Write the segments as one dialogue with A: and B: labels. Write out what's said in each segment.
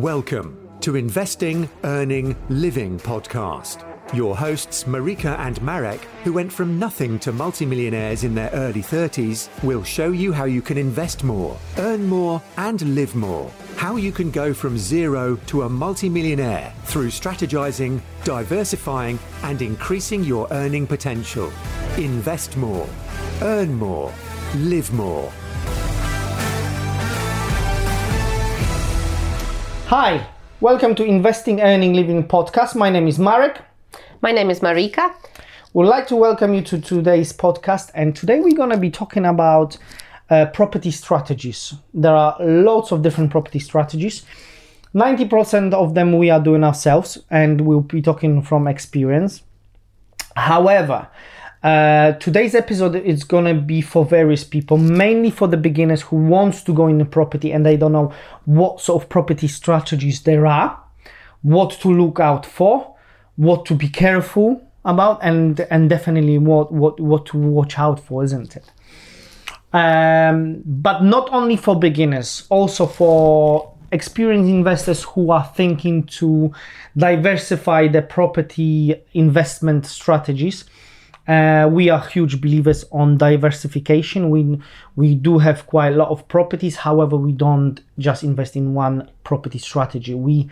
A: Welcome to Investing, Earning, Living podcast. Your hosts, Marika and Marek, who went from nothing to multimillionaires in their early 30s, will show you how you can invest more, earn more, and live more. How you can go from zero to a multimillionaire through strategizing, diversifying, and increasing your earning potential. Invest more, earn more, live more.
B: Hi, welcome to Investing, Earning, Living podcast. My name is Marek.
C: My name is Marika.
B: We'd like to welcome you to today's podcast, and today we're going to be talking about uh, property strategies. There are lots of different property strategies. 90% of them we are doing ourselves, and we'll be talking from experience. However, uh, today's episode is gonna be for various people, mainly for the beginners who wants to go into property and they don't know what sort of property strategies there are, what to look out for, what to be careful about, and and definitely what what what to watch out for, isn't it? Um, but not only for beginners, also for experienced investors who are thinking to diversify their property investment strategies uh, we are huge believers on diversification. We we do have quite a lot of properties. However, we don't just invest in one property strategy. We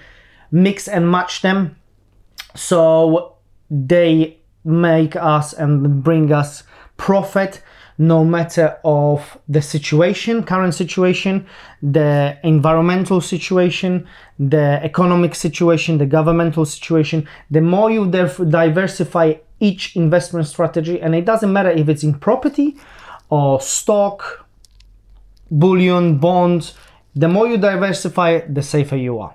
B: mix and match them, so they make us and bring us profit no matter of the situation current situation the environmental situation the economic situation the governmental situation the more you diversify each investment strategy and it doesn't matter if it's in property or stock bullion bonds the more you diversify the safer you are.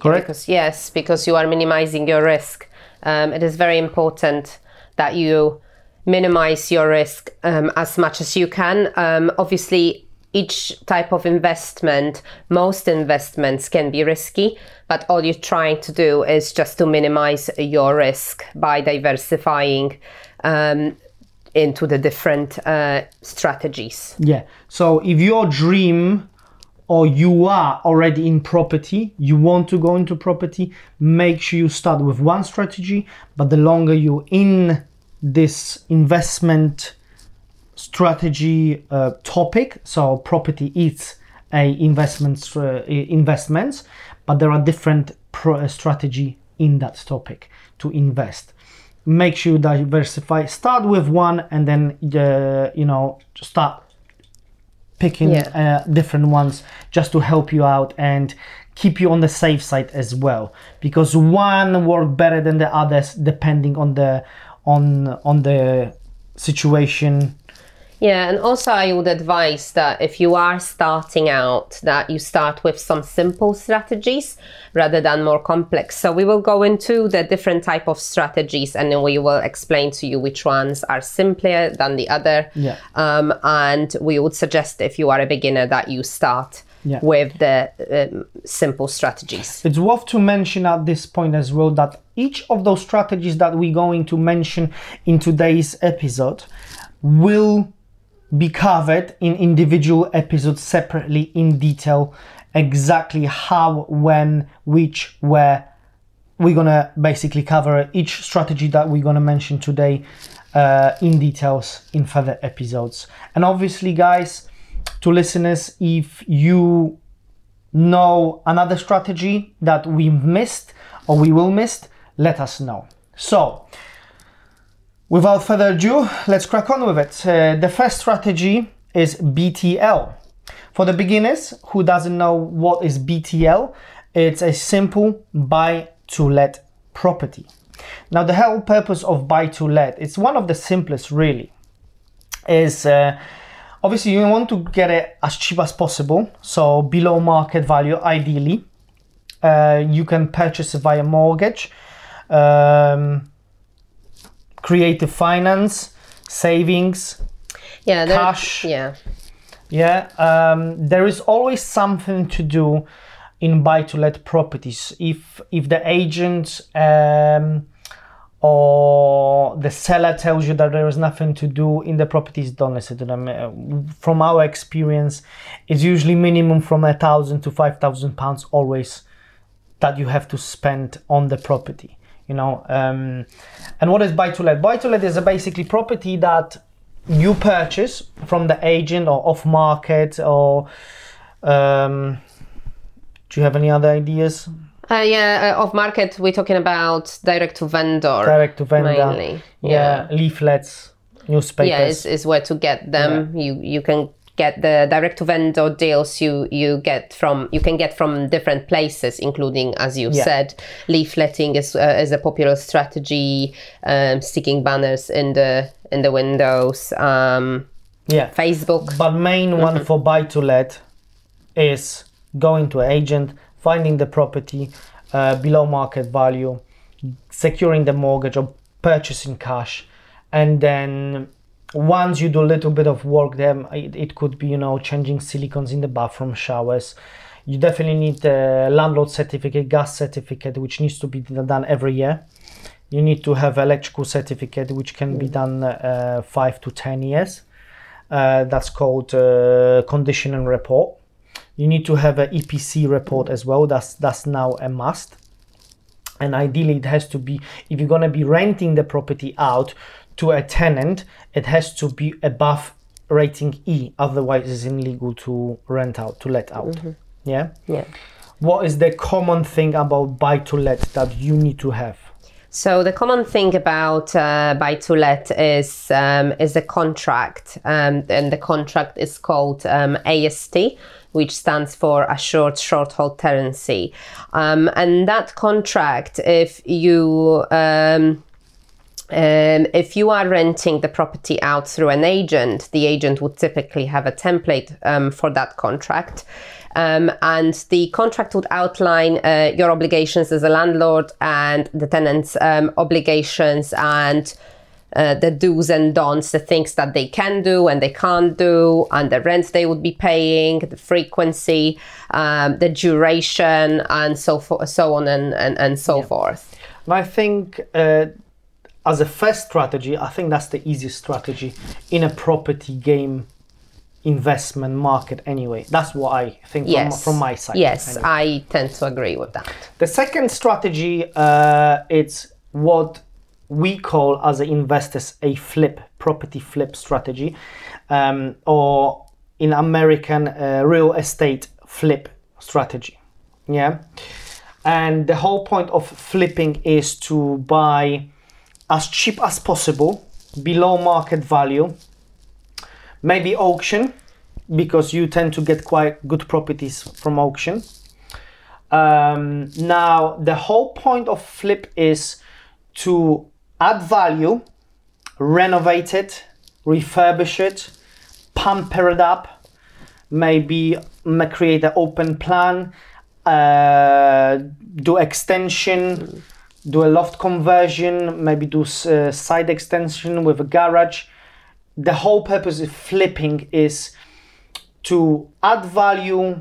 B: Correct?
C: because, yes because you are minimizing your risk. Um, it is very important that you minimize your risk um, as much as you can. Um, obviously each type of investment, most investments can be risky, but all you're trying to do is just to minimize your risk by diversifying um, into the different uh, strategies.
B: Yeah. So if your dream or you are already in property, you want to go into property, make sure you start with one strategy, but the longer you're in this investment strategy uh, topic. So property is a investment uh, investments, but there are different pro- uh, strategy in that topic to invest. Make sure you diversify. Start with one, and then uh, you know start picking yeah. uh, different ones just to help you out and keep you on the safe side as well. Because one work better than the others depending on the on on the situation
C: yeah, and also I would advise that if you are starting out, that you start with some simple strategies rather than more complex. So we will go into the different type of strategies, and then we will explain to you which ones are simpler than the other.
B: Yeah.
C: Um, and we would suggest if you are a beginner that you start. Yeah. with the um, simple strategies.
B: It's worth to mention at this point as well that each of those strategies that we're going to mention in today's episode will be covered in individual episodes separately in detail exactly how, when, which, where. We're gonna basically cover each strategy that we're gonna mention today uh, in details in further episodes. And obviously, guys, to listeners, if you know another strategy that we've missed or we will miss, let us know. So, Without further ado, let's crack on with it. Uh, the first strategy is BTL. For the beginners who doesn't know what is BTL, it's a simple buy to let property. Now the whole purpose of buy to let, it's one of the simplest really, is uh, obviously you want to get it as cheap as possible, so below market value ideally. Uh, you can purchase it via mortgage. Um, creative finance, savings,
C: yeah,
B: cash.
C: Yeah.
B: Yeah. Um, there is always something to do in buy to let properties. If if the agent um, or the seller tells you that there is nothing to do in the properties, don't listen to them. Uh, from our experience, it's usually minimum from a thousand to five thousand pounds always that you have to spend on the property. You know, um, and what is buy to let? Buy to let is a basically property that you purchase from the agent or off market or. Um, do you have any other ideas?
C: Uh, yeah, uh, off market, we're talking about direct to vendor.
B: Direct to vendor.
C: Mainly.
B: Yeah, leaflets, newspapers.
C: Yeah, is, is where to get them. You you can get the direct to vendor deals you you get from you can get from different places including as you
B: Yeah.
C: said leafletting is uh, is a popular strategy um, sticking banners in the in the windows um,
B: yeah.
C: facebook
B: But main one for buy to let is going to agent, finding the property uh, below market value, securing the mortgage or purchasing cash, and then once you do a little bit of work there, it, it could be you know changing silicons in the bathroom showers. You definitely need a landlord certificate, gas certificate, which needs to be done every year. You need to have electrical certificate, which can be done uh, five to ten years. Uh, that's called uh, condition and report. You need to have an EPC report as well. That's that's now a must. And ideally, it has to be if you're gonna be renting the property out to a tenant, it has to be above rating E. Otherwise, it's illegal to rent out to let out. Yeah.
C: yeah
B: What is the common thing about buy to let that you need to have?
C: So the common thing about uh, buy to let is um, is a contract, um, and the contract is called um, AST, which stands for Assured Short Hold Tenancy. Um, and that contract, if you um, if you are renting the property out through an agent, the agent would typically have a template um, for that contract. Um, and the contract would outline uh, your obligations as a landlord and the tenant's um, obligations and uh, the do's and don'ts, the things that they can do and they can't do, and the rent they would be paying, the frequency, um, the duration, and so for, so on and, and, and so forth.
B: And I think uh, as a first strategy, I think that's the easiest strategy in a property game investment market anyway. That's what I think
C: Yes.
B: from, from my side.
C: Yes,
B: anyway.
C: I tend to agree with that.
B: The second strategy, uh, it's what we call as investors a flip, property flip strategy, um, or in American uh, real estate flip strategy. Yeah. And the whole point of flipping is to buy as cheap as possible, below market value, maybe auction, because you tend to get quite good properties from auction. Um, now, the whole point of flip is to add value, renovate it, refurbish it, pamper it up, maybe create an open plan, uh, do extension, do a loft conversion, maybe do s- uh, side extension with a garage. The whole purpose of flipping is to add value,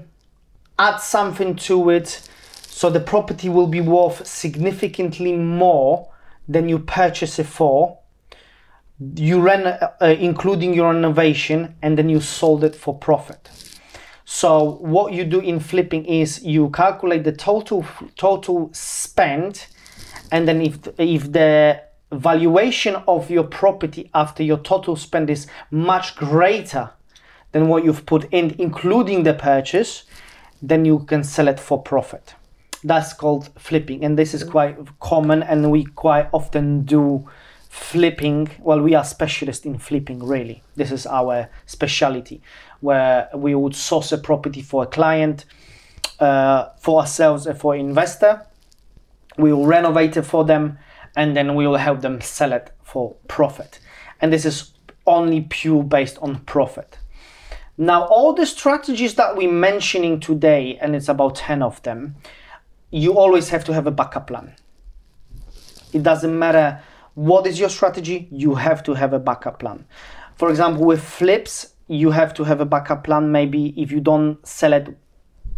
B: add something to it, so the property will be worth significantly more than you purchase it for. You ran, uh, uh, including your renovation, and then you sold it for profit. So what you do in flipping is you calculate the total total spend, and then if if the valuation of your property after your total spend is much greater than what you've put in, including the purchase, then you can sell it for profit. That's called flipping, and this is quite common, and we quite often do flipping. Well, we are specialists in flipping, really. This is our specialty, where we would source a property for a client, uh, for ourselves, and for investor. We will renovate it for them, and then we will help them sell it for profit. And this is only pure based on profit. Now, all the strategies that we're mentioning today, and it's about 10 of them, you always have to have a backup plan. It doesn't matter what is your strategy, you have to have a backup plan. For example, with flips, you have to have a backup plan. Maybe if you don't sell it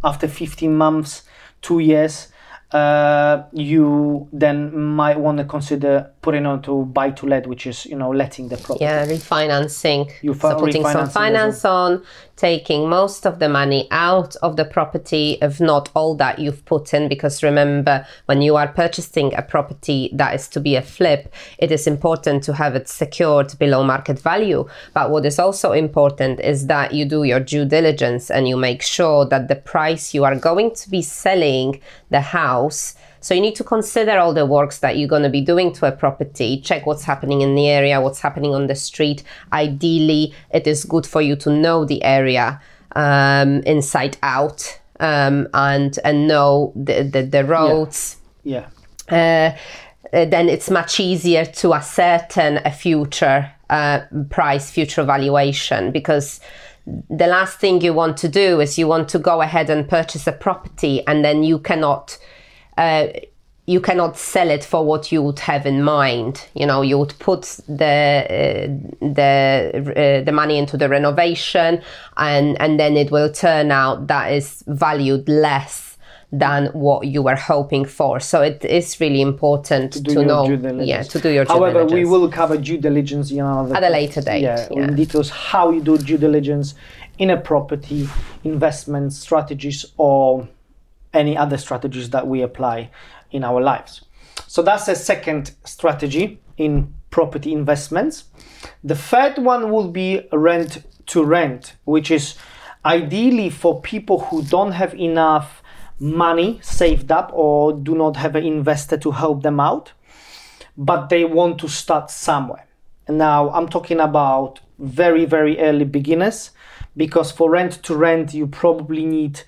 B: after 15 months, two years, uh, you then might want to consider putting on to buy to let, which is you know letting the property.
C: Yeah, refinancing.
B: You fi-
C: so putting some finance on, taking most of the money out of the property, if not all that you've put in. Because remember, when you are purchasing a property that is to be a flip, it is important to have it secured below market value. But what is also important is that you do your due diligence and you make sure that the price you are going to be selling the house so you need to consider all the works that you're going to be doing to a property, check what's happening in the area, what's happening on the street. Ideally, it is good for you to know the area um, inside out um, and and know the the, the roads.
B: Yeah.
C: Uh, then it's much easier to ascertain a future uh, price, future valuation because the last thing you want to do is you want to go ahead and purchase a property and then you cannot uh, you cannot sell it for what you would have in mind. You know, you would put the uh, the uh, the money into the renovation, and and then it will turn out that is valued less than what you were hoping for. So it is really important to,
B: do your
C: know,
B: due diligence.
C: yeah, to do your due
B: However,
C: diligence.
B: we will cover due diligence in another
C: At a later date,
B: Yeah,
C: yeah.
B: in details how you do due diligence in a property, investment strategies, or any other strategies that we apply in our lives. So that's a second strategy in property investments. The third one will be rent to rent, which is ideally for people who don't have enough money saved up or do not have an investor to help them out, but they want to start somewhere. Now I'm talking about very, very early beginners because for rent to rent, you probably need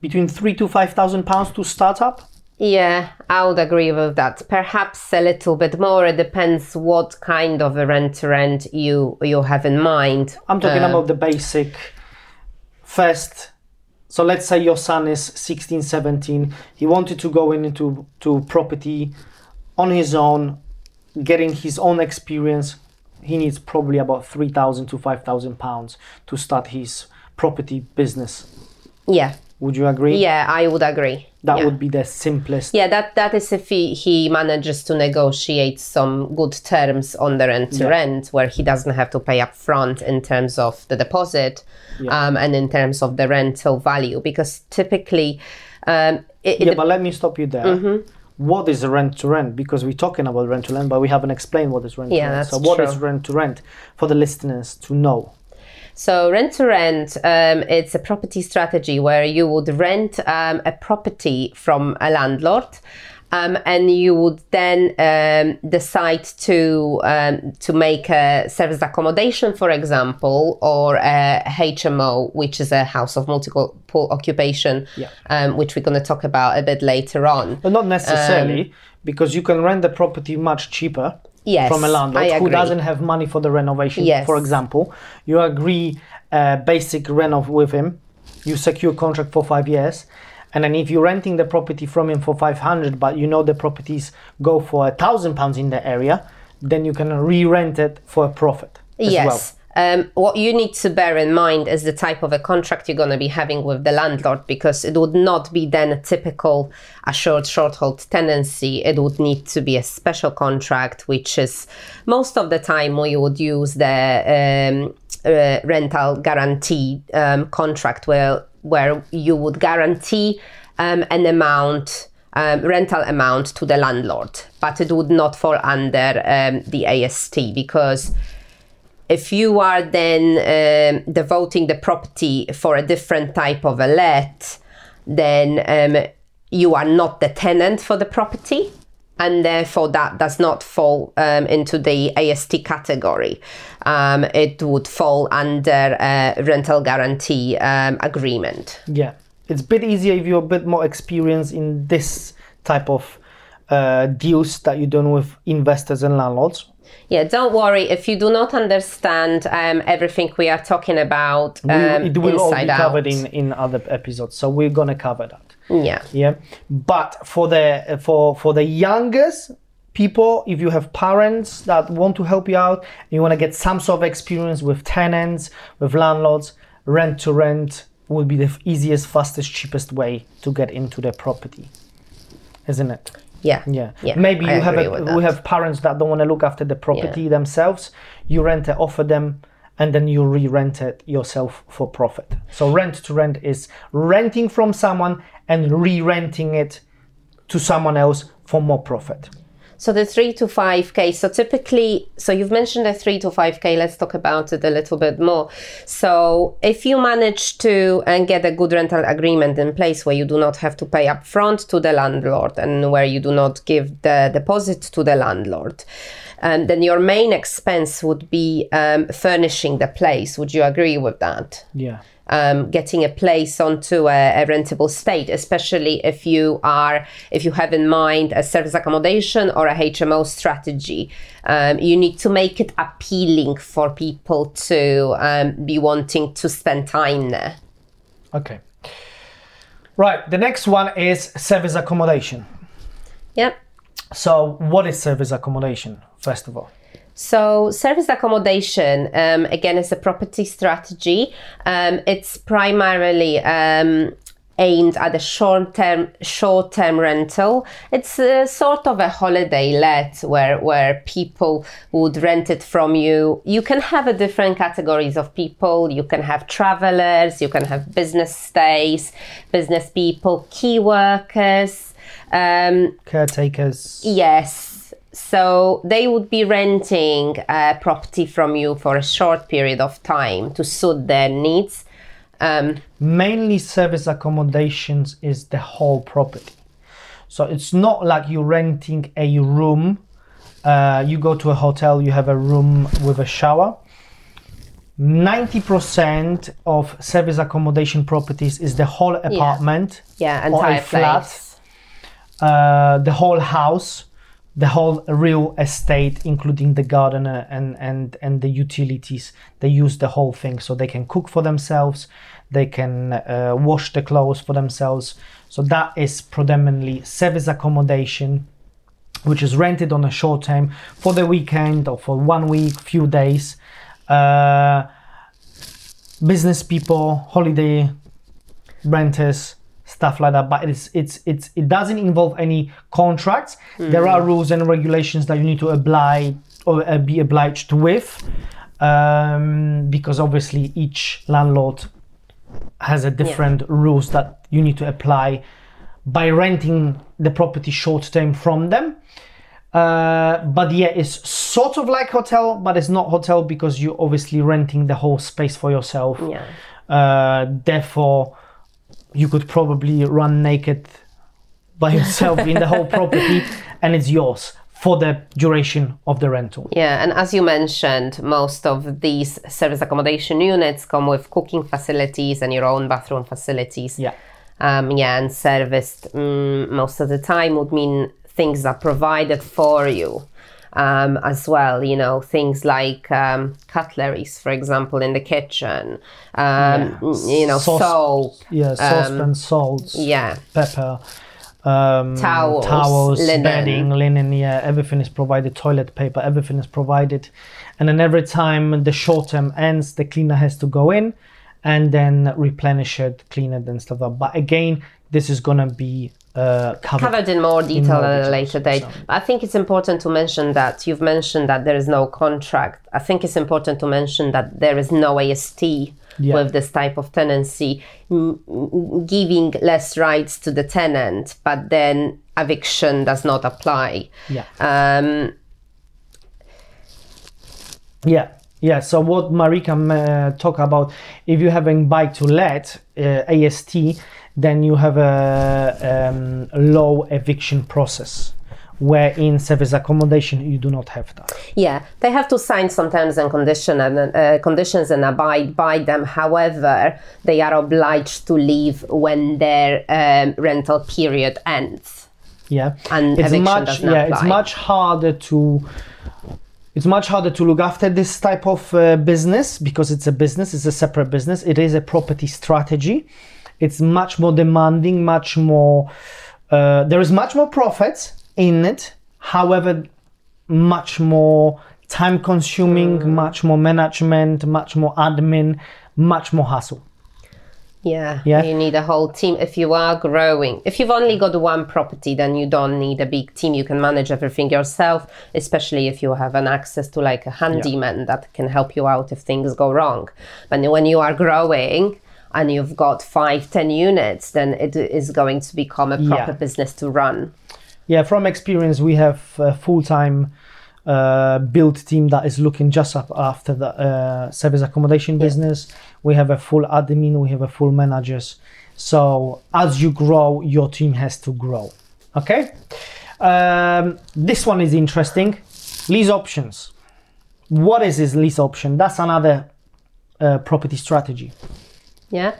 B: between three to five thousand pounds to start up.
C: Yeah, I would agree with that. Perhaps a little bit more. It depends what kind of a rent to rent you you have in mind.
B: I'm talking um, about the basic first. So let's say your son is 16, 17. He wanted to go into to property on his own, getting his own experience. He needs probably about 3,000 to 5,000 pounds to start his property business.
C: Yeah,
B: Would you agree?
C: yeah, I would agree.
B: That
C: yeah.
B: would be the simplest.
C: Yeah, that that is if he, he manages to negotiate some good terms on the rent to
B: Yeah.
C: rent, where he doesn't have to pay up front in terms of the deposit, um, and in terms of the rental value, because typically, um, it, it
B: Yeah, but let me stop you there.
C: Mm-hmm.
B: What is rent to rent? Because we're talking about rent to rent, but we haven't explained what is rent to rent. so, what is
C: true.
B: rent to rent for the listeners to know?
C: So rent to rent, um, it's a property strategy where you would rent um, a property from a landlord. Um, and you would then um, decide to um, to make a service accommodation, for example, or a HMO, which is a house of multiple occupation,
B: Yeah.
C: um, which we're going to talk about a bit later on.
B: But not necessarily, because you can rent the property much cheaper
C: Um, Yes,
B: from a landlord who doesn't have money for the renovation.
C: Yes.
B: For example, you agree uh, basic renov with him, you secure contract for five years, and then if you're renting the property from him for 500, but you know the properties go for a thousand pounds in the area, then you can re-rent it for a profit as well.
C: Um, what you need to bear in mind is the type of a contract you're going to be having with the landlord because it would not be then a typical assured short hold tenancy. It would need to be a special contract, which is most of the time we would use the um, uh, rental guarantee um, contract where where you would guarantee um, an amount um, rental amount to the landlord, but it would not fall under um, the AST because if you are then um, devoting the property for a different type of a let, then um, you are not the tenant for the property. And therefore, that does not fall um, into the AST category. Um, it would fall under a rental guarantee um, agreement.
B: Yeah, it's a bit easier if you're a bit more experienced in this type of uh, deals that you're doing with investors and landlords.
C: Yeah, don't worry if you do not understand um, everything we are talking about
B: We-
C: um,
B: it will all be
C: out.
B: covered in, in other episodes, so we're gonna cover that.
C: yeah.
B: yeah but for the for for the youngest people if you have parents that want to help you out and you want to get some sort of experience with tenants with landlords rent to rent will be the easiest fastest cheapest way to get into the property isn't it?
C: Yeah.
B: Yeah.
C: Yeah.
B: Maybe
C: I
B: you have a, we have parents that don't want to look after the property themselves. You rent it, off offer them, and then you re-rent it yourself for profit. So rent to rent is renting from someone and re-renting it to someone else for more profit.
C: So the three to five k. So typically, so you've mentioned the three to five k. Let's talk about it a little bit more. So if you manage to and get a good rental agreement in place where you do not have to pay upfront to the landlord and where you do not give the deposit to the landlord, um, then your main expense would be um, furnishing the place. Would you agree with that?
B: Yeah.
C: Um, getting a place onto a, a rentable state, especially if you are if you have in mind a service accommodation or a HMO strategy. Um, you need to make it appealing for people to um, be wanting to spend time there.
B: Okay. Right. The next one is service accommodation.
C: Yep.
B: So, what is service accommodation? First of all.
C: So, service accommodation, um, again, is a property strategy. Um, it's primarily um, aimed at a short-term, short-term rental. It's a sort of a holiday let where where people would rent it from you. You can have a different categories of people. You can have travelers. You can have business stays, business people, key workers. Um,
B: Caretakers.
C: Yes. So they would be renting a property from you for a short period of time to suit their needs. Um,
B: mainly service accommodations is the whole property. So it's not like you're renting a room. Uh, you go to a hotel, you have a room with a shower. 90% of service accommodation properties is the whole apartment
C: yeah,
B: or
C: entire
B: a flat, uh, the whole house, the whole real estate, including the garden and, and, and the utilities. They use the whole thing so they can cook for themselves, they can uh, wash the clothes for themselves. So that is predominantly service accommodation, which is rented on a short time for the weekend or for one week, few days. Uh, business people, holiday renters, stuff like that. But it's it's it's it doesn't involve any contracts. There are rules and regulations that you need to oblige or uh, be obliged with, um, because obviously each landlord has a different rules that you need to apply by renting the property short term from them. Uh, but yeah, it's sort of like hotel, but it's not hotel because you're obviously renting the whole space for yourself.
C: Yeah.
B: Uh, therefore, you could probably run naked by yourself in the whole property, and it's yours for the duration of the rental.
C: Yeah, and as you mentioned, most of these service accommodation units come with cooking facilities and your own bathroom facilities.
B: Yeah.
C: Um, yeah, and serviced mm, most of the time would mean things are provided for you um, as well. You know, things like um, cutleries, for example, in the kitchen. Um, You know,
B: Sauce-
C: soap.
B: Yeah, saucepan, salts,
C: Yeah.
B: pepper, um,
C: Towels,
B: towels,
C: linen.
B: bedding, linen. Yeah, everything is provided. Toilet paper, everything is provided. And then every time the short term ends, the cleaner has to go in and then replenish it, clean it, and stuff like that. But again, this is gonna be uh, covered.
C: covered in more detail
B: more
C: at a later date.
B: so-
C: I think it's important to mention that you've mentioned that there is no contract. I think it's important to mention that there is no AST
B: Yeah.
C: with this type of tenancy, giving less rights to the tenant, but then eviction does not apply.
B: Yeah.
C: Um,
B: Yeah, yeah. So what Marika uh, talk about, if you're having buy to let uh, AST, then you have a um, low eviction process. Where in service accommodation you do not have that.
C: Yeah, they have to sign sometimes and condition and uh, conditions and abide by them. However, they are obliged to leave when their um, rental period ends.
B: Yeah,
C: And
B: it's
C: eviction
B: much
C: does not
B: yeah, it's much harder to. It's much harder to look after this type of uh, business because it's a business, it's a separate business. It is a property strategy. It's much more demanding, much more. Uh, there is much more profits in it. However, much more time consuming,
C: Mm.
B: much more management, much more admin, much more hassle.
C: Yeah,
B: Yeah.
C: You need a whole team if you are growing. If you've only got one property, then you don't need a big team. You can manage everything yourself, especially if you have an access to like a handyman that can help you out if things go wrong. But when you are growing and you've got five, ten units, then it is going to become a proper
B: Yeah.
C: business to run.
B: Yeah, from experience, we have a full-time uh, build team that is looking just up after the uh, service accommodation business. We have a full admin, we have a full managers. So as you grow, your team has to grow. Okay. Um, this one is interesting. Lease options. What is this lease option? That's another uh, property strategy.
C: Yeah.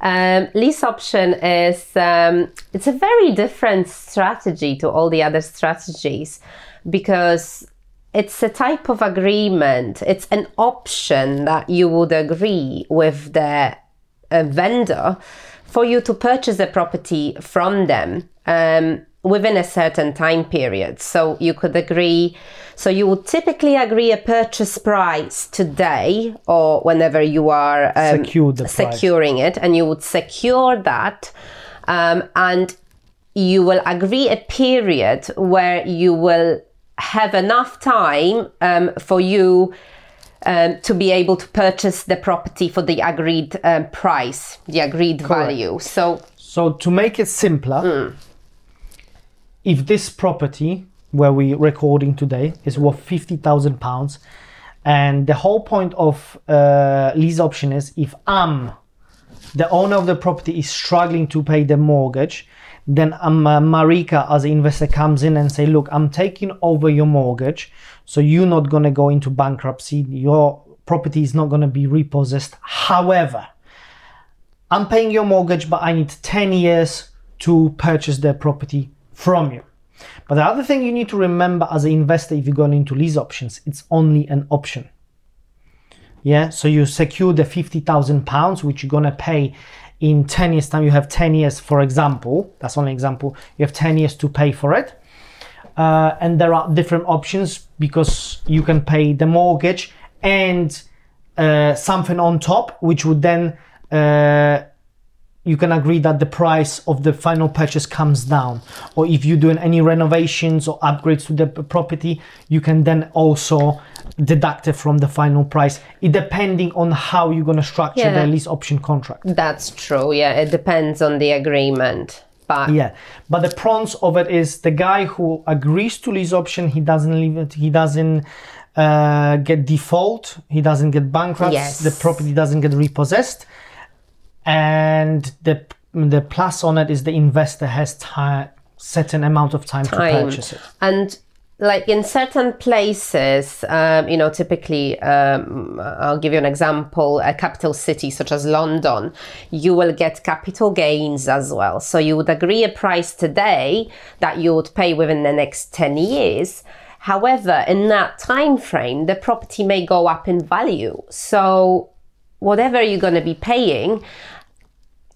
C: Um, lease option is um, it's a very different strategy to all the other strategies because it's a type of agreement. It's an option that you would agree with the uh, vendor for you to purchase a property from them um, within a certain time period. So you could agree. So you would typically agree a purchase price today or whenever you are um,
B: Secure the price.
C: securing it, and you would secure that, um, and you will agree a period where you will have enough time um, for you um, to be able to purchase the property for the agreed um, price, the agreed value. So
B: So to make it simpler, if this property where we're recording today is worth fifty thousand pounds, and the whole point of uh, lease option is if I'm the owner of the property is struggling to pay the mortgage, then um, uh, Marika as an investor comes in and say, look, I'm taking over your mortgage, so you're not gonna go into bankruptcy. Your property is not gonna be repossessed. However, I'm paying your mortgage, but I need 10 years to purchase the property from you. But the other thing you need to remember as an investor, if you're going into lease options, it's only an option. Yeah, so you secure the 50,000 pounds, which you're going to pay in 10 years' time. You have 10 years, for example, that's only example, you have 10 years to pay for it. Uh, and there are different options because you can pay the mortgage and uh, something on top, which would then uh, you can agree that the price of the final purchase comes down. Or if you're doing any renovations or upgrades to the property, you can then also deduct it from the final price. It depending on how you're going to structure
C: Yeah.
B: the lease option contract.
C: that's true. Yeah, it depends on the agreement. But
B: Yeah, but the pros of it is the guy who agrees to lease option, he doesn't leave it, he doesn't uh, get default, he doesn't get bankrupt,
C: Yes.
B: the property doesn't get repossessed, and the the plus on it is the investor has time certain amount of time, to purchase it.
C: And like in certain places, um, you know, typically, um, I'll give you an example, a capital city such as London, you will get capital gains as well. So you would agree a price today that you would pay within the next 10 years. However, in that time frame, the property may go up in value. So whatever you're going to be paying,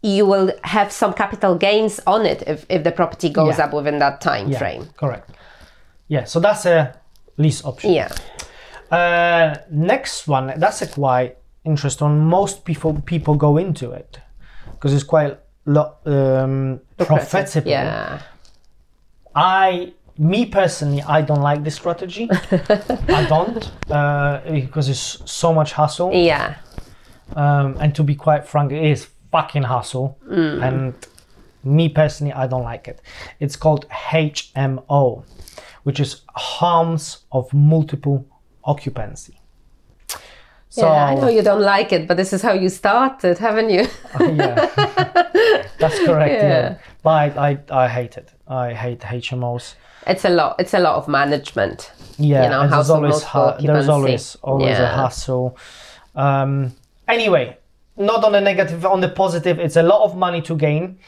C: you will have some capital gains on it if, if the property goes
B: Yeah.
C: up within that time
B: Yeah,
C: frame.
B: correct. Yeah, so that's a lease option.
C: Yeah.
B: Uh, next one, that's a quite interesting. Most people people go into it because it's quite lo- um, profitable.
C: Yeah.
B: I, me personally, I don't like this strategy. I don't uh, because it's so much hassle.
C: Yeah.
B: Um, and to be quite frank, it is fucking hassle. And me personally, I don't like it. It's called HMO, which is harms of multiple occupancy. So
C: yeah, I know you don't like it, but this is how you started, haven't you?
B: yeah, that's correct. Yeah,
C: Yeah.
B: but I, I, I hate it. I hate HMOs.
C: it's a lot. It's a lot of management.
B: Yeah,
C: You know,
B: there's always ha- there's always always a
C: Yeah.
B: hassle. Um, anyway, not on the negative, on the positive, it's a lot of money to gain.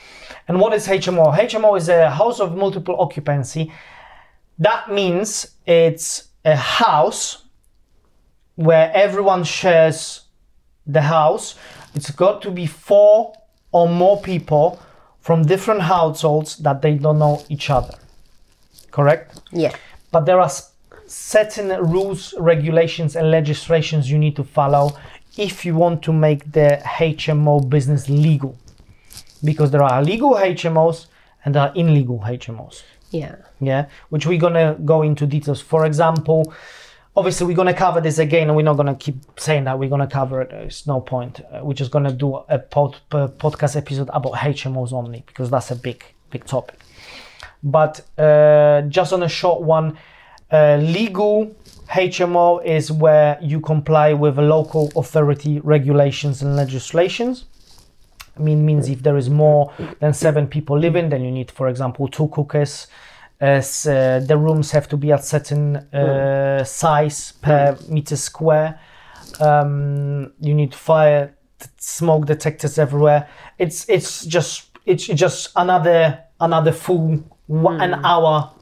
B: And what is HMO? HMO is a house of multiple occupancy. That means it's a house where everyone shares the house. It's got to be four or more people from different households that they don't know each other. Correct?
C: Yeah.
B: but there are certain rules, regulations, and legislations you need to follow if you want to make the HMO business legal. because there are legal HMOs and there are illegal HMOs.
C: Yeah.
B: Yeah, which we're gonna go into details. For example, obviously we're gonna cover this again, and we're not gonna keep saying that we're gonna cover it. There's no point. Uh, we're just gonna do a pod, uh, podcast episode about HMOs only because that's a big, big topic. But uh, just on a short one, uh, legal HMO is where you comply with local authority regulations and legislations. I mean, means if there is more than seven people living, then you need, for example, two cookers. As uh, the rooms have to be at certain uh, size per meter square. Um, you need fire, smoke detectors everywhere. It's it's just it's just another another full one, an hour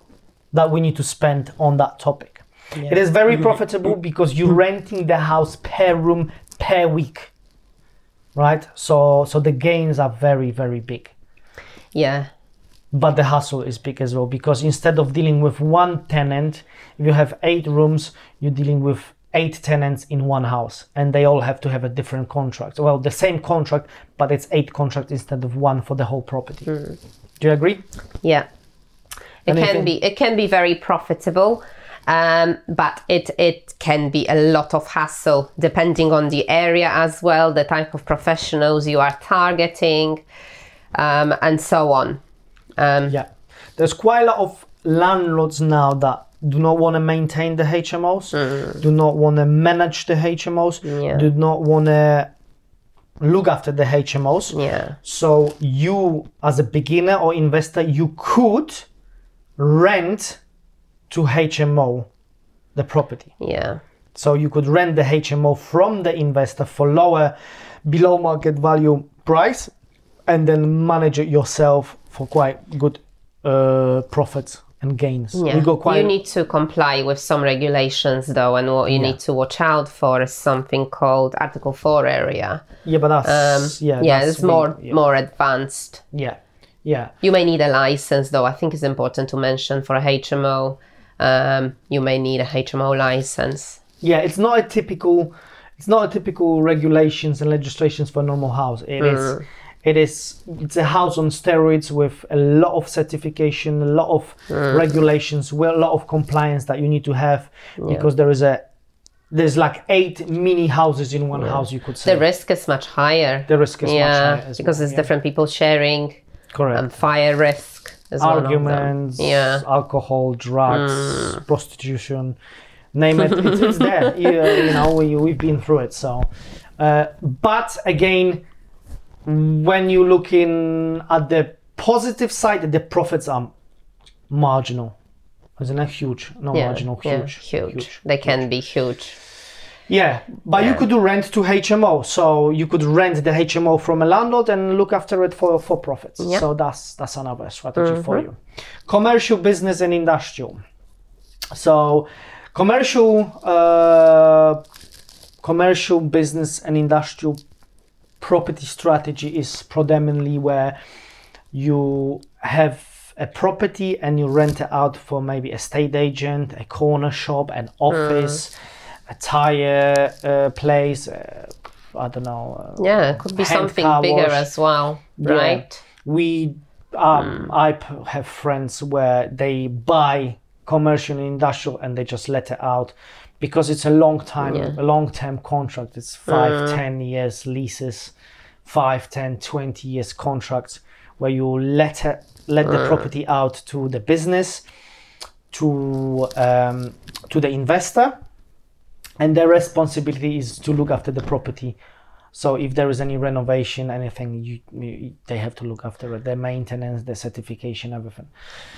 B: that we need to spend on that topic. It is very profitable because you're renting the house per room per week, right? So so the gains are very very big,
C: Yeah.
B: but the hustle is big as well because instead of dealing with one tenant, if you have eight rooms, you're dealing with eight tenants in one house, and they all have to have a different contract. Well, the same contract, but it's eight contracts instead of one for the whole property. Hmm. Do you agree?
C: Yeah. It
B: Anything-
C: can be it can be very profitable. Um, but it it can be a lot of hassle depending on the area as well, the type of professionals you are targeting, um, and so on. Um,
B: Yeah, there's quite a lot of landlords now that do not want to maintain the HMOs, do not want to manage the HMOs,
C: Yeah.
B: do not want to look after the HMOs.
C: Yeah.
B: So you, as a beginner or investor, you could rent to HMO the property.
C: Yeah.
B: So you could rent the HMO from the investor for lower, below market value price, and then manage it yourself for quite good uh, profits and gains.
C: Yeah.
B: Quite.
C: You need to comply with some regulations though, and what you need to watch out for is something called Article Four area.
B: yeah, but that's yeah.
C: Um, Yeah,
B: that's
C: it's more
B: yeah,
C: more advanced.
B: Yeah, yeah,
C: You may need a license, though. I think it's important to mention for a HMO. Um, you may need a HMO license.
B: yeah. It's not a typical. It's not a typical regulations and legislations for a normal house. It is.
C: Mm.
B: It is. It's a house on steroids with a lot of certification, a lot of
C: Mm.
B: regulations, well, a lot of compliance that you need to have because there is a. There's like eight mini houses in one house. You could say
C: The risk is much higher.
B: The risk is much
C: yeah,
B: higher as
C: because
B: well,
C: it's
B: yeah.
C: different people sharing.
B: Correct.
C: And fire risk is one of them.
B: arguments,
C: Yeah. Mm.
B: alcohol, drugs, prostitution, name it, it's, it's there. You, you know, we, we've been through it. So, uh, but again, when you look in at the positive side, the profits are marginal. Isn't that huge? No,
C: Yeah,
B: marginal,
C: yeah,
B: huge,
C: huge. They can be huge.
B: Yeah, but you could do rent to HMO, so you could rent the HMO from a landlord and look after it for for profits.
C: Yeah.
B: So that's that's another strategy for you. Commercial, business, and industrial. So, commercial, uh, commercial business and industrial property strategy is predominantly where you have a property and you rent it out for maybe a state agent, a corner shop, an office, a tire uh, place. Uh, I don't know. Uh,
C: Yeah, it could be something bigger
B: wash.
C: as well,
B: Yeah.
C: right?
B: We, um, I p- have friends where they buy commercial and industrial and they just let it out because it's a long time, a long term contract. It's five, ten years leases, five, ten, twenty years contracts where you let it, let the property out to the business, to um, to the investor, and their responsibility is to look after the property. So if there is any renovation, anything, you, you they have to look after it, their maintenance, their certification, everything.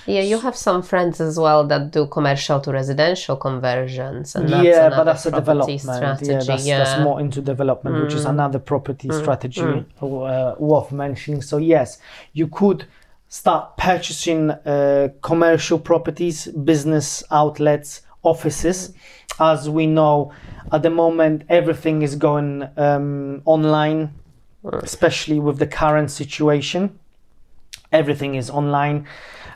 C: Yeah, you have some friends as well that do commercial to residential conversions, and that's
B: yeah, but that's a development.
C: strategy.
B: Yeah, that's,
C: yeah.
B: that's more into development, which is another property strategy uh, worth mentioning. So yes, you could start purchasing uh, commercial properties, business outlets, offices. As we know, at the moment, everything is going um, online, especially with the current situation. Everything is online.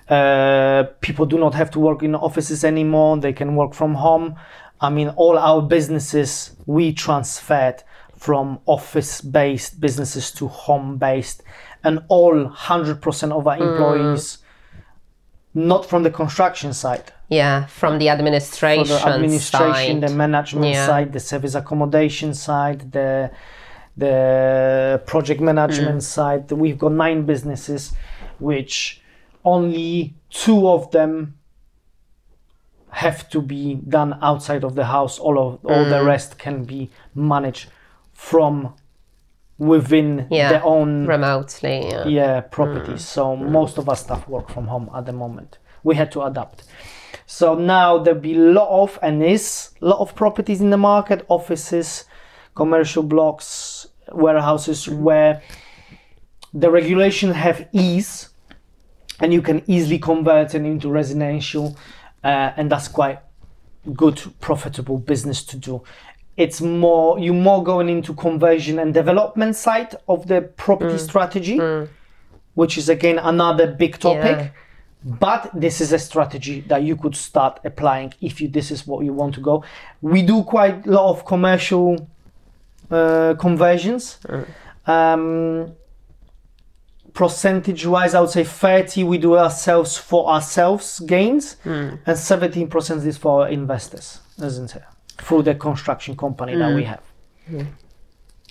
B: Uh, people do not have to work in offices anymore. They can work from home. I mean, all our businesses we transferred from office based businesses to home based and all 100% of our employees not from the construction side
C: Yeah, from the administration,
B: for the administration,
C: side.
B: the management
C: Yeah.
B: side, the service accommodation side, the the project management
C: Mm.
B: side. We've got nine businesses, which only two of them have to be done outside of the house. All of all the
C: Mm.
B: rest can be managed from within
C: yeah,
B: their own
C: remotely. Yeah.
B: yeah properties so most of our staff work from home at the moment we had to adapt so now there'll be a lot of and is a lot of properties in the market offices commercial blocks warehouses where the regulation have ease and you can easily convert it into residential uh, and that's quite good profitable business to do it's more you more going into conversion and development side of the property
C: Mm.
B: strategy which is again another big topic
C: Yeah.
B: But this is a strategy that you could start applying if you this is what you want to go. We do quite a lot of commercial uh, conversions. Um, percentage wise i would say 30 we do ourselves for ourselves gains. And 17% is for our investors isn't it? Through the construction company that we have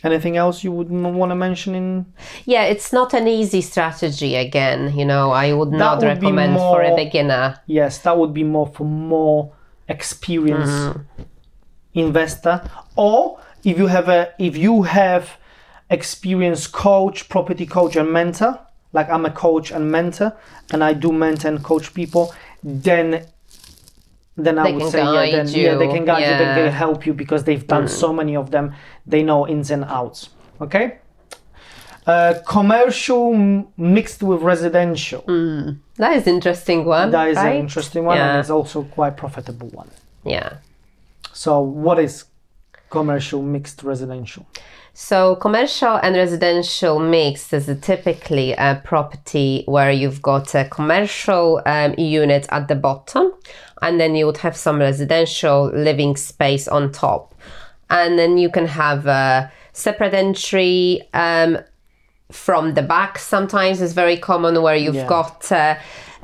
B: anything else you would want to mention in
C: Yeah, it's not an easy strategy. Again, you know, I would not
B: would
C: recommend for a beginner.
B: yes that would be more for more experienced mm-hmm. investor or if you have a if you have experienced coach property coach and mentor like i'm a coach and mentor and i do mentor and coach people then then i would say yeah then yeah they can guide you. They can help you because they've done so many of them. They know ins and outs. Okay? Uh, commercial m- mixed with residential.
C: That is interesting one.
B: that is
C: right?
B: an interesting one and it's also quite profitable one.
C: Yeah.
B: so what is commercial mixed residential?
C: So, commercial and residential mixed is typically a property where you've got a commercial um, unit at the bottom, and then you would have some residential living space on top. And then you can have a separate entry um, from the back. Sometimes it's very common where you've
B: Yeah.
C: got uh,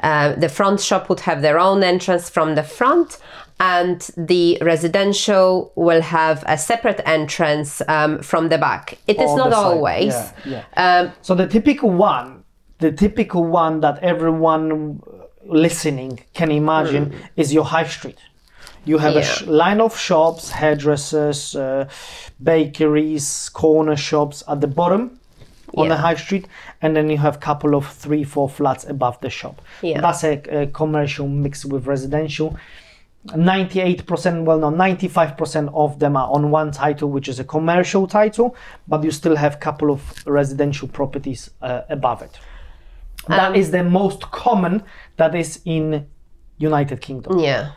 C: uh, the front shop would have their own entrance from the front, and the residential will have a separate entrance um, from the back. It is not always.
B: Yeah, yeah.
C: Um,
B: so the typical one, the typical one that everyone listening can imagine is your high street. You have a
C: Hmm.
B: Sh- line of shops, hairdressers, uh, bakeries, corner shops at the bottom on the high street, and then you have couple of three, four flats above the shop.
C: Yeah.
B: That's a, a commercial mixed with residential. 98% well no 95% of them are on one title which is a commercial title but you still have a couple of residential properties uh, above it That is the most common that is in united kingdom
C: Yeah.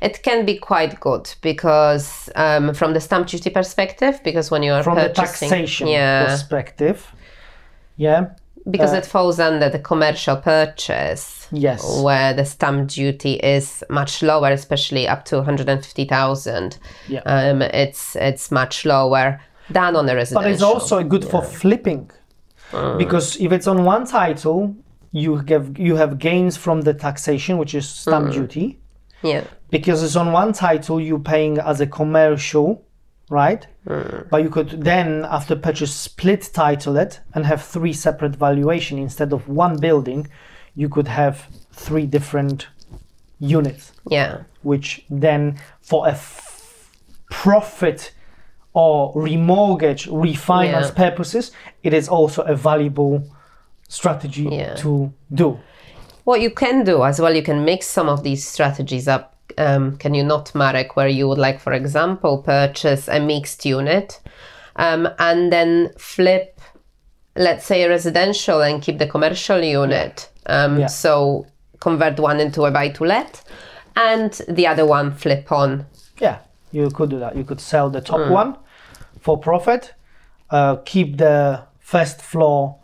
C: It can be quite good because um, from the stamp duty perspective, because when you are
B: from the
C: purchasing,
B: taxation
C: yeah,
B: perspective yeah
C: because it falls under the commercial purchase,
B: yes
C: where the stamp duty is much lower, especially up to one hundred and fifty thousand.
B: Yeah.
C: um, it's it's much lower than on a residential.
B: but it's also good for flipping Uh. because if it's on one title you have you have gains from the taxation which is stamp uh. duty.
C: Yeah,
B: because it's on one title you're paying as a commercial right? Uh. But you could then after purchase split title it and have three separate valuation. Instead of one building you could have three different units.
C: Yeah,
B: which then for a f- profit or remortgage refinance
C: Yeah.
B: purposes it is also a valuable strategy
C: Yeah.
B: to do
C: What you can do as well, you can mix some of these strategies up. Um, can you not, Marek, where you would like, for example, purchase a mixed unit um, and then flip, let's say, a residential and keep the commercial unit. Um,
B: Yeah.
C: So convert one into a buy to let and the other one flip on.
B: Yeah, you could do that. You could sell the top one for profit, uh, keep the first floor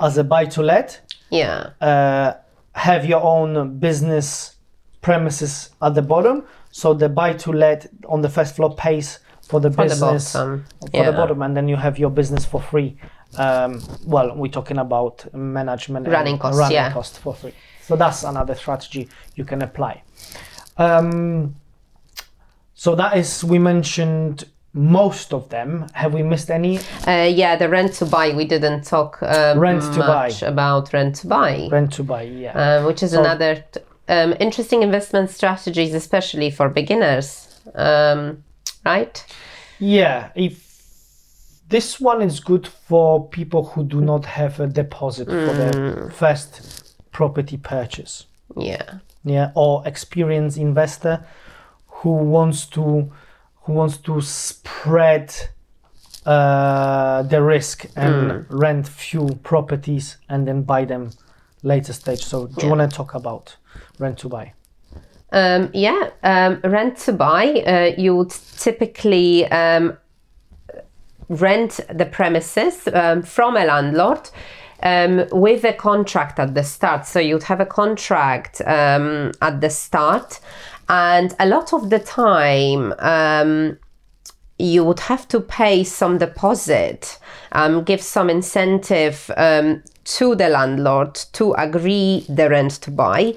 B: as a buy to let,
C: Yeah.
B: uh, have your own business premises at the bottom. So the buy to let on the first floor pays for the
C: For the
B: business
C: bottom.
B: for
C: Yeah.
B: the bottom, and then you have your business for free um, well, we're talking about management
C: Running costs,
B: running
C: yeah.
B: cost for free. So that's another strategy you can apply. Um, so that is we mentioned most of them. Have we missed any?
C: Uh, yeah, the rent to buy. We didn't talk um,
B: Rent to buy.
C: much about rent to buy,
B: Rent to buy, yeah.
C: uh, which is another t- um, interesting investment strategies, especially for beginners. Um, right?
B: Yeah, if this one is good for people who do not have a deposit for their first property purchase.
C: Yeah.
B: Yeah, or experienced investor who wants to who wants to spread uh, the risk and rent few properties and then buy them later stage. So do you want to talk about rent to buy?
C: Um, yeah, um, rent to buy. Uh, you would typically um, rent the premises um, from a landlord um, with a contract at the start. So you'd have a contract um, at the start, and a lot of the time, um, you would have to pay some deposit, um, give some incentive um, to the landlord to agree the rent to buy.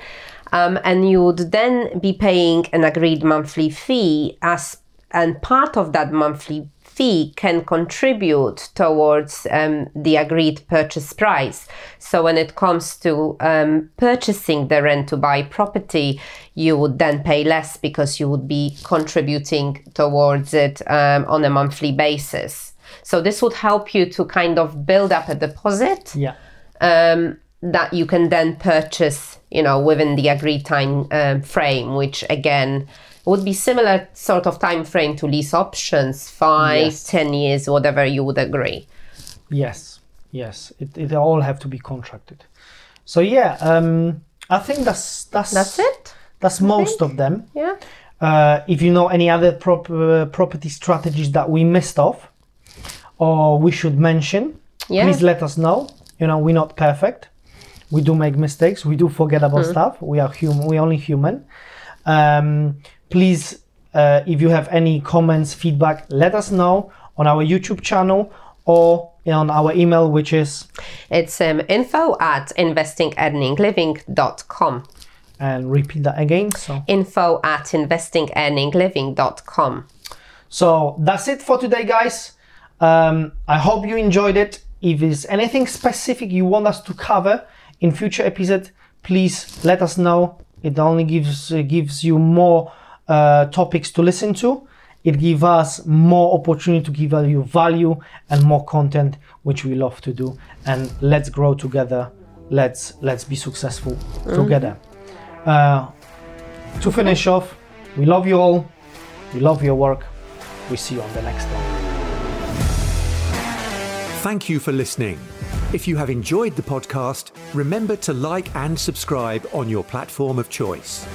C: Um, and you would then be paying an agreed monthly fee as and part of that monthly fee can contribute towards um, the agreed purchase price. So when it comes to um, purchasing the rent to buy property, you would then pay less because you would be contributing towards it um, on a monthly basis. So this would help you to kind of build up a deposit
B: Yeah.
C: um, that you can then purchase, you know, within the agreed time um, frame, which again would be similar sort of time frame to lease options, five,
B: Yes.
C: ten years, whatever you would agree.
B: Yes, yes, it, it all have to be contracted. So yeah, um, I think that's that's
C: That's it.
B: That's most of them.
C: Yeah.
B: Uh, if you know any other prop- uh, property strategies that we missed off, or we should mention,
C: Yeah.
B: please let us know. You know, we're not perfect. We do make mistakes. We do forget about
C: Hmm.
B: stuff. We are human. We're only human. Um, please, uh, if you have any comments, feedback, let us know on our YouTube channel or on our email, which is
C: It's um, info at investingearningliving.com.
B: and repeat that again. So,
C: Info at investingearningliving.com.
B: so that's it for today, guys. Um, I hope you enjoyed it. If there's anything specific you want us to cover in future episode, please let us know. It only gives uh, gives you more uh, topics to listen to. It gives us more opportunity to give you value and more content, which we love to do. And let's grow together. Let's let's be successful together. Uh, to finish off, we love you all. We love your work. We see you on the next one.
A: Thank you for listening. If you have enjoyed the podcast, remember to like and subscribe on your platform of choice.